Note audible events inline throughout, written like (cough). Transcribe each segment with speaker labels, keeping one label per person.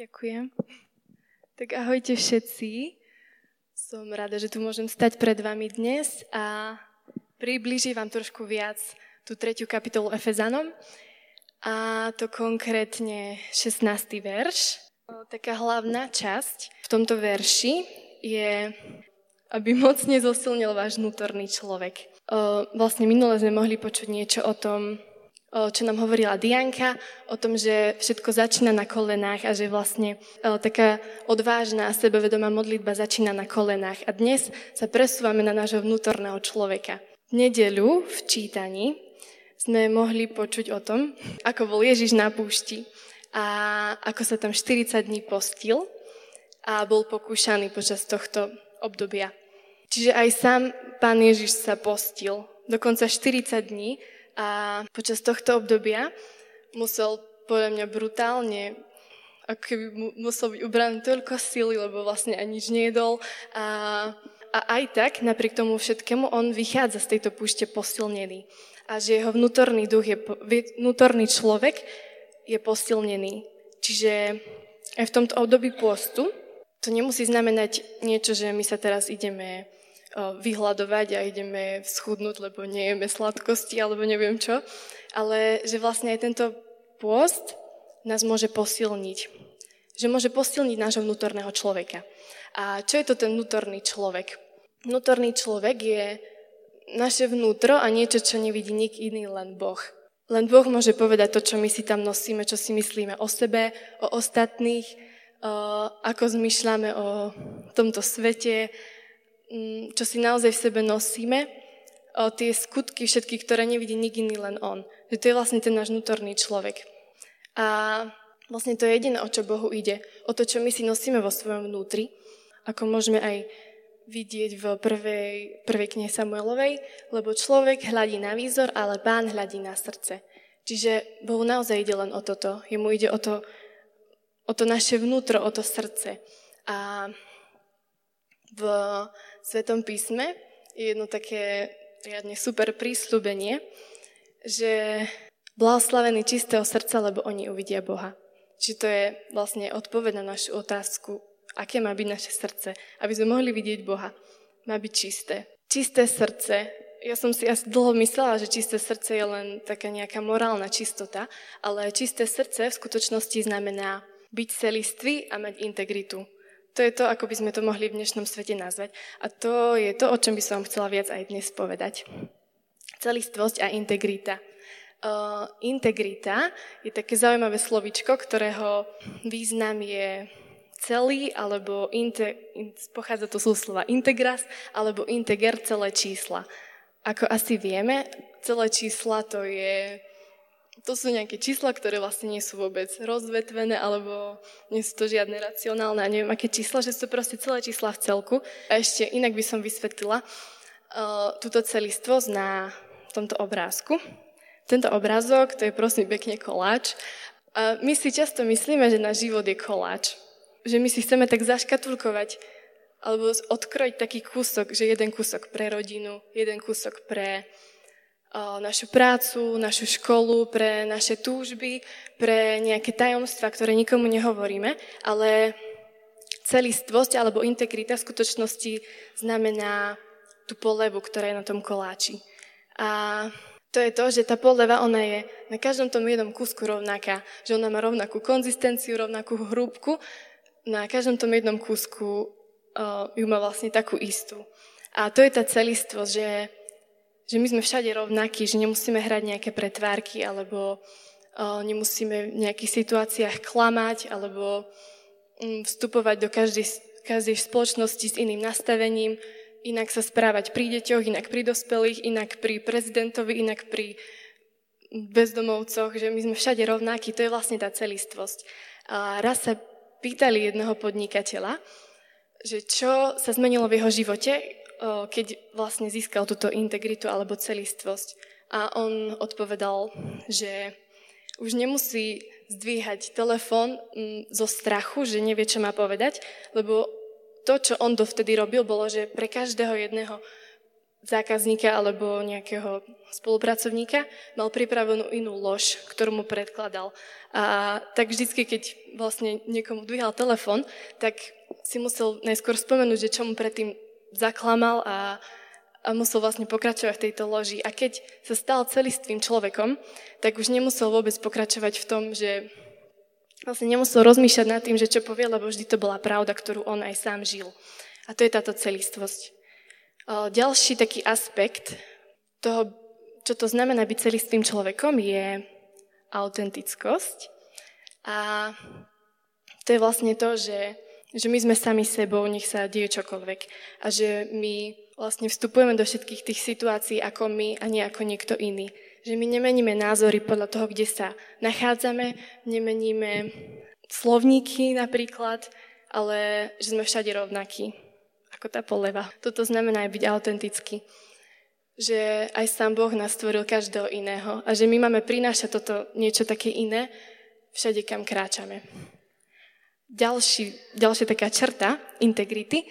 Speaker 1: Ďakujem. Tak ahojte všetci. Som rada, že tu môžem stať pred vami dnes a približiť vám trošku viac tú tretiu kapitolu Efezanom. A to konkrétne 16. verš. Taká hlavná časť v tomto verši je, aby mocne zosilnil váš vnútorný človek. Vlastne minule sme mohli počuť niečo o tom, čo nám hovorila Dianka, o tom, že všetko začína na kolenách a že vlastne taká odvážna a sebevedomá modlitba začína na kolenách. A dnes sa presúvame na nášho vnútorného človeka. V nedeľu v čítaní sme mohli počuť o tom, ako bol Ježiš na púšti a ako sa tam 40 dní postil a bol pokúšaný počas tohto obdobia. Čiže aj sám pán Ježiš sa postil dokonca 40 dní a počas tohto obdobia musel podľa mňa brutálne ako keby musel byť ubraný toľko sily, lebo vlastne ani nič nejedol. A, a aj tak, napriek tomu všetkému, on vychádza z tejto púšte posilnený. A že jeho vnútorný duch, je, vnútorný človek je posilnený. Čiže aj v tomto období postu to nemusí znamenať niečo, že my sa teraz ideme vyhľadovať a ideme schudnúť, lebo nejeme sladkosti alebo neviem čo. Ale že vlastne aj tento pôst nás môže posilniť. Že môže posilniť nášho vnútorného človeka. A čo je to ten vnútorný človek? Vnútorný človek je naše vnútro a niečo, čo nevidí nik iný, len Boh. Len Boh môže povedať to, čo my si tam nosíme, čo si myslíme o sebe, o ostatných, ako zmyšľame o tomto svete, čo si naozaj v sebe nosíme, o tie skutky všetky, ktoré nevidí nik iný, len on. Že to je vlastne ten náš vnútorný človek. A vlastne to je jediné, o čo Bohu ide. O to, čo my si nosíme vo svojom vnútri. Ako môžeme aj vidieť v prvej, prvej knihe Samuelovej, lebo človek hľadí na výzor, ale pán hľadí na srdce. Čiže Bohu naozaj ide len o toto. Jemu ide o to, o to naše vnútro, o to srdce. A v Svetom písme je jedno také riadne super prísľubenie, že blahoslavení čistého srdca, lebo oni uvidia Boha. Čiže to je vlastne odpoveď na našu otázku, aké má byť naše srdce, aby sme mohli vidieť Boha. Má byť čisté. Čisté srdce. Ja som si asi dlho myslela, že čisté srdce je len taká nejaká morálna čistota, ale čisté srdce v skutočnosti znamená byť celistvý a mať integritu. To je to, ako by sme to mohli v dnešnom svete nazvať. A to je to, o čom by som vám chcela viac aj dnes povedať. Celistvosť a integrita. Uh, integrita je také zaujímavé slovičko, ktorého význam je celý, alebo inte, in, pochádza to sú slova integras, alebo integer, celé čísla. Ako asi vieme, celé čísla to je to sú nejaké čísla, ktoré vlastne nie sú vôbec rozvetvené, alebo nie sú to žiadne racionálne a neviem aké čísla, že sú to proste celé čísla v celku. A ešte inak by som vysvetlila uh, túto celistvosť na tomto obrázku. Tento obrázok, to je prosím pekne koláč. A my si často myslíme, že náš život je koláč. Že my si chceme tak zaškatulkovať alebo odkrojiť taký kúsok, že jeden kúsok pre rodinu, jeden kúsok pre našu prácu, našu školu, pre naše túžby, pre nejaké tajomstva, ktoré nikomu nehovoríme, ale celistvosť alebo integrita v skutočnosti znamená tú polevu, ktorá je na tom koláči. A to je to, že tá poleva, ona je na každom tom jednom kúsku rovnaká, že ona má rovnakú konzistenciu, rovnakú hrúbku, na každom tom jednom kúsku uh, ju má vlastne takú istú. A to je tá celistvosť, že že my sme všade rovnakí, že nemusíme hrať nejaké pretvárky alebo uh, nemusíme v nejakých situáciách klamať alebo um, vstupovať do každej, každej spoločnosti s iným nastavením, inak sa správať pri deťoch, inak pri dospelých, inak pri prezidentovi, inak pri bezdomovcoch, že my sme všade rovnakí, to je vlastne tá celistvosť. A raz sa pýtali jedného podnikateľa, že čo sa zmenilo v jeho živote, keď vlastne získal túto integritu alebo celistvosť. A on odpovedal, že už nemusí zdvíhať telefón mm, zo strachu, že nevie, čo má povedať, lebo to, čo on dovtedy robil, bolo, že pre každého jedného zákazníka alebo nejakého spolupracovníka, mal pripravenú inú lož, ktorú mu predkladal. A tak vždycky, keď vlastne niekomu dvíhal telefon, tak si musel najskôr spomenúť, že čo mu predtým zaklamal a, a musel vlastne pokračovať v tejto loži. A keď sa stal celistvým človekom, tak už nemusel vôbec pokračovať v tom, že vlastne nemusel rozmýšľať nad tým, že čo povie, lebo vždy to bola pravda, ktorú on aj sám žil. A to je táto celistvosť. Ďalší taký aspekt toho, čo to znamená byť celistvým človekom, je autentickosť. A to je vlastne to, že, že my sme sami sebou, nech sa deje čokoľvek. A že my vlastne vstupujeme do všetkých tých situácií ako my a nie ako niekto iný. Že my nemeníme názory podľa toho, kde sa nachádzame, nemeníme slovníky napríklad, ale že sme všade rovnakí ako tá poleva. Toto znamená aj byť autentický. Že aj sám Boh nás stvoril každého iného a že my máme prinášať toto niečo také iné všade, kam kráčame. Ďalší, ďalšia taká črta integrity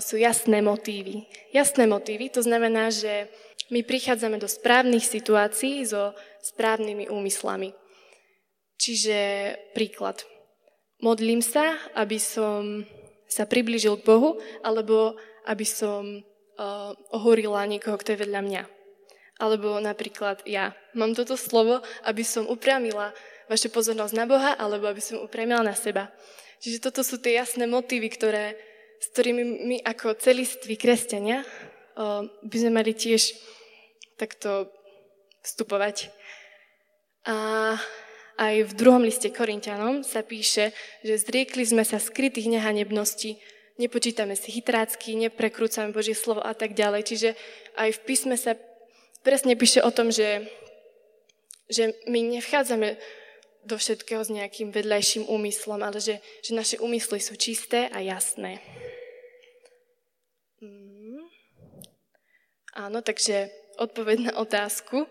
Speaker 1: sú jasné motívy. Jasné motívy, to znamená, že my prichádzame do správnych situácií so správnymi úmyslami. Čiže príklad. Modlím sa, aby som sa priblížil k Bohu, alebo aby som uh, ohorila niekoho, kto je vedľa mňa. Alebo napríklad ja mám toto slovo, aby som upriamila vašu pozornosť na Boha, alebo aby som upriamila na seba. Čiže toto sú tie jasné motívy, ktoré, s ktorými my ako celiství kresťania uh, by sme mali tiež takto vstupovať. A aj v druhom liste Korintianom sa píše, že zriekli sme sa skrytých nehanebností, nepočítame si chytrácky, neprekrúcame Božie slovo a tak ďalej. Čiže aj v písme sa presne píše o tom, že, že my nevchádzame do všetkého s nejakým vedľajším úmyslom, ale že, že naše úmysly sú čisté a jasné. Mm. Áno, takže odpoveď na otázku.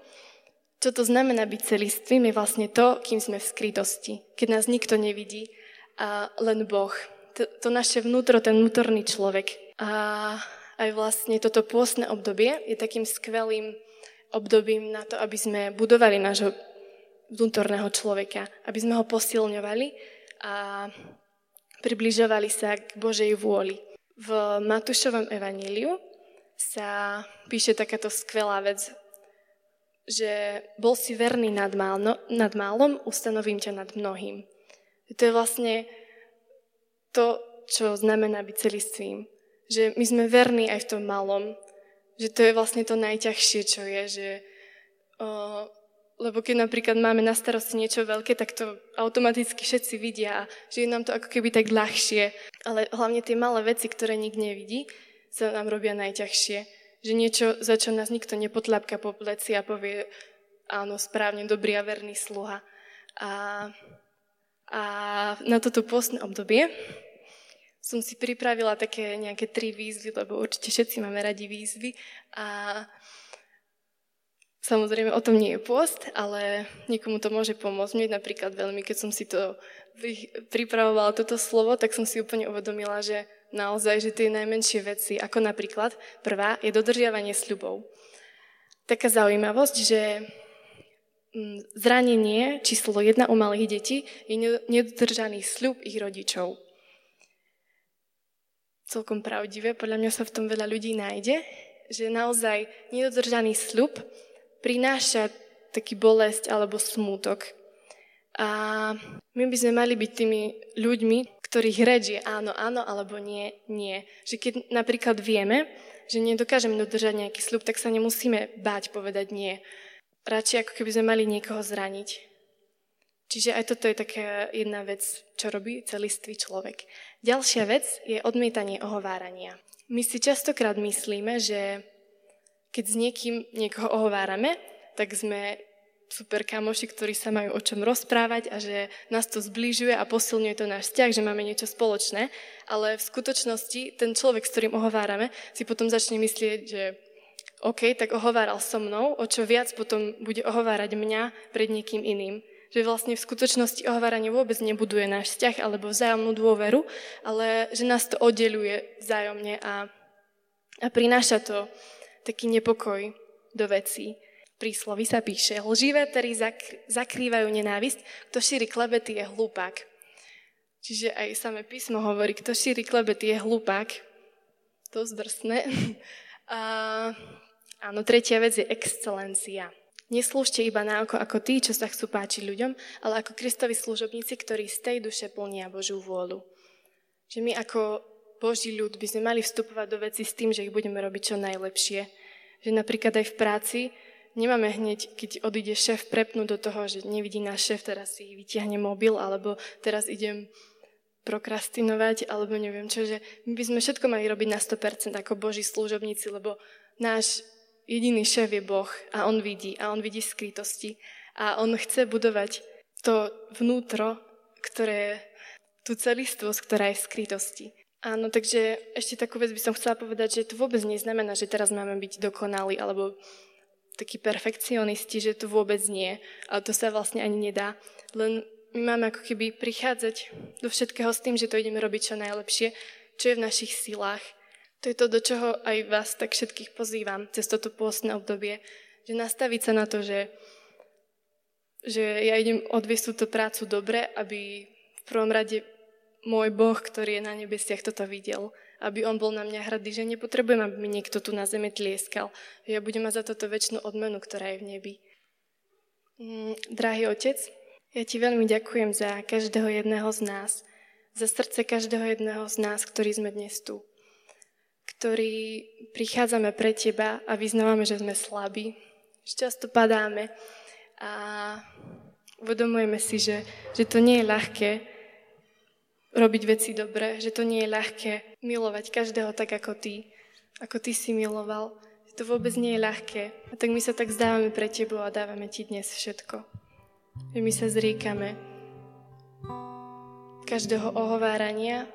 Speaker 1: Čo to znamená byť celistvým je vlastne to, kým sme v skrytosti. Keď nás nikto nevidí, a len Boh. To, to naše vnútro, ten vnútorný človek. A aj vlastne toto pôstne obdobie je takým skvelým obdobím na to, aby sme budovali nášho vnútorného človeka, aby sme ho posilňovali a približovali sa k Božej vôli. V Matúšovom evaníliu sa píše takáto skvelá vec že bol si verný nad, málno, nad málom, ustanovím ťa nad mnohým. To je vlastne to, čo znamená byť celistvým. Že my sme verní aj v tom malom. Že to je vlastne to najťažšie, čo je. Že, o, lebo keď napríklad máme na starosti niečo veľké, tak to automaticky všetci vidia. Že je nám to ako keby tak ľahšie. Ale hlavne tie malé veci, ktoré nik nevidí, sa nám robia najťažšie že niečo, za čo nás nikto nepotľapka po pleci a povie, áno, správne, dobrý a verný sluha. A, a na toto postné obdobie som si pripravila také nejaké tri výzvy, lebo určite všetci máme radi výzvy. A samozrejme o tom nie je post, ale niekomu to môže pomôcť. Mne napríklad veľmi, keď som si to pripravovala toto slovo, tak som si úplne uvedomila, že naozaj, že tie najmenšie veci, ako napríklad prvá je dodržiavanie sľubov. Taká zaujímavosť, že mm, zranenie číslo jedna u malých detí je nedodržaný sľub ich rodičov. Celkom pravdivé, podľa mňa sa v tom veľa ľudí nájde, že naozaj nedodržaný sľub prináša taký bolesť alebo smútok. A my by sme mali byť tými ľuďmi, ktorých reč je áno, áno, alebo nie, nie. Že keď napríklad vieme, že nedokážeme dodržať nejaký slub, tak sa nemusíme báť povedať nie. Radšej ako keby sme mali niekoho zraniť. Čiže aj toto je taká jedna vec, čo robí celistvý človek. Ďalšia vec je odmietanie ohovárania. My si častokrát myslíme, že keď s niekým niekoho ohovárame, tak sme super kamoši, ktorí sa majú o čom rozprávať a že nás to zbližuje a posilňuje to náš vzťah, že máme niečo spoločné, ale v skutočnosti ten človek, s ktorým ohovárame, si potom začne myslieť, že OK, tak ohováral so mnou, o čo viac potom bude ohovárať mňa pred niekým iným. Že vlastne v skutočnosti ohováranie vôbec nebuduje náš vzťah alebo vzájomnú dôveru, ale že nás to oddeluje vzájomne a, a prináša to taký nepokoj do vecí. Príslovi sa píše, lživé pery zak- zakrývajú nenávisť, kto šíri klebety je hlupák. Čiže aj samé písmo hovorí, kto šíri klebety je hlupák. To zdrsné. (laughs) A, áno, tretia vec je excelencia. Neslúžte iba na oko ako tí, čo sa chcú páčiť ľuďom, ale ako Kristovi služobníci, ktorí z tej duše plnia Božiu vôľu. Že my ako Boží ľud by sme mali vstupovať do veci s tým, že ich budeme robiť čo najlepšie. Že napríklad aj v práci nemáme hneď, keď odíde šéf, prepnúť do toho, že nevidí náš šéf, teraz si vytiahne mobil, alebo teraz idem prokrastinovať, alebo neviem čo, že my by sme všetko mali robiť na 100% ako Boží služobníci, lebo náš jediný šéf je Boh a on vidí a on vidí skrytosti a on chce budovať to vnútro, ktoré, tú celistvosť, ktorá je v skrytosti. Áno, takže ešte takú vec by som chcela povedať, že to vôbec neznamená, že teraz máme byť dokonalí alebo takí perfekcionisti, že to vôbec nie. Ale to sa vlastne ani nedá. Len my máme ako keby prichádzať do všetkého s tým, že to ideme robiť čo najlepšie, čo je v našich silách to je to, do čoho aj vás tak všetkých pozývam cez toto pôstne obdobie, že nastaviť sa na to, že, že ja idem odviesť túto prácu dobre, aby v prvom rade môj Boh, ktorý je na nebesiach, toto videl. Aby on bol na mňa hrdý, že nepotrebujem, aby mi niekto tu na zemi tlieskal. Ja budem mať za toto väčšinu odmenu, ktorá je v nebi. Mm, drahý otec, ja ti veľmi ďakujem za každého jedného z nás, za srdce každého jedného z nás, ktorí sme dnes tu ktorí prichádzame pre Teba a vyznávame, že sme slabí, často padáme a uvedomujeme si, že, že to nie je ľahké robiť veci dobre, že to nie je ľahké milovať každého tak, ako Ty, ako Ty si miloval. Že to vôbec nie je ľahké. A tak my sa tak zdávame pre Tebou a dávame Ti dnes všetko. Že my sa zriekame každého ohovárania,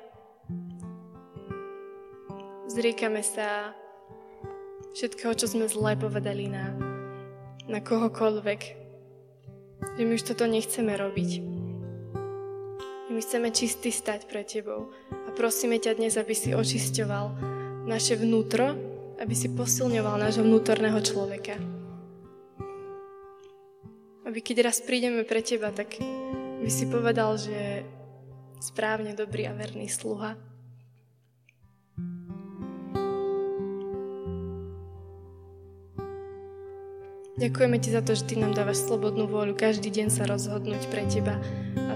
Speaker 1: Zriekame sa všetkého, čo sme zle povedali na, na kohokoľvek. Že my už toto nechceme robiť. My chceme čistý stať pre Tebou. A prosíme ťa dnes, aby si očisťoval naše vnútro, aby si posilňoval nášho vnútorného človeka. Aby keď raz prídeme pre Teba, tak by si povedal, že správne dobrý a verný sluha. Ďakujeme Ti za to, že Ty nám dávaš slobodnú vôľu každý deň sa rozhodnúť pre Teba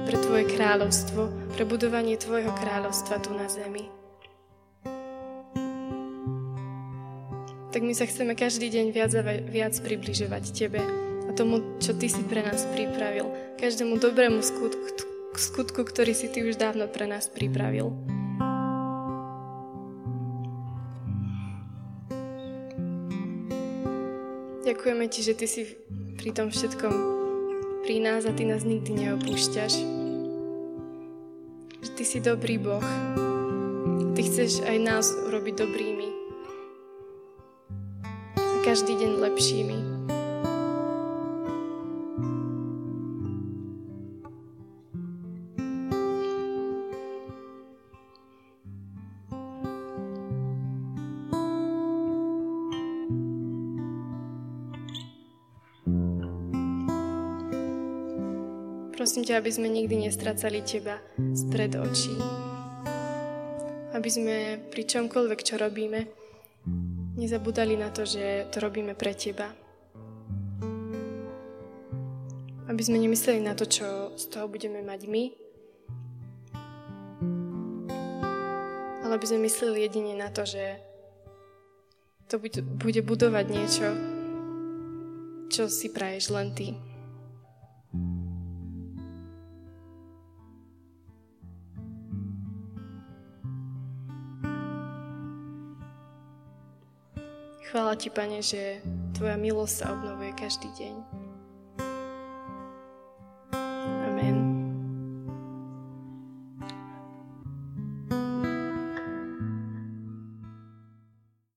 Speaker 1: pre Tvoje kráľovstvo, pre budovanie Tvojho kráľovstva tu na zemi. Tak my sa chceme každý deň viac a viac približovať Tebe a tomu, čo Ty si pre nás pripravil. Každému dobrému skutku, skutku ktorý si Ty už dávno pre nás pripravil. Ďakujeme Ti, že Ty si pri tom všetkom pri nás a Ty nás nikdy neopúšťaš. Že Ty si dobrý Boh. Ty chceš aj nás urobiť dobrými. Každý deň lepšími. Prosím ťa, aby sme nikdy nestracali Teba spred očí. Aby sme pri čomkoľvek, čo robíme, nezabudali na to, že to robíme pre Teba. Aby sme nemysleli na to, čo z toho budeme mať my, ale aby sme mysleli jedine na to, že to bude budovať niečo, čo si praješ len Ty. Chvála Ti, Pane, že Tvoja milosť sa obnovuje každý deň.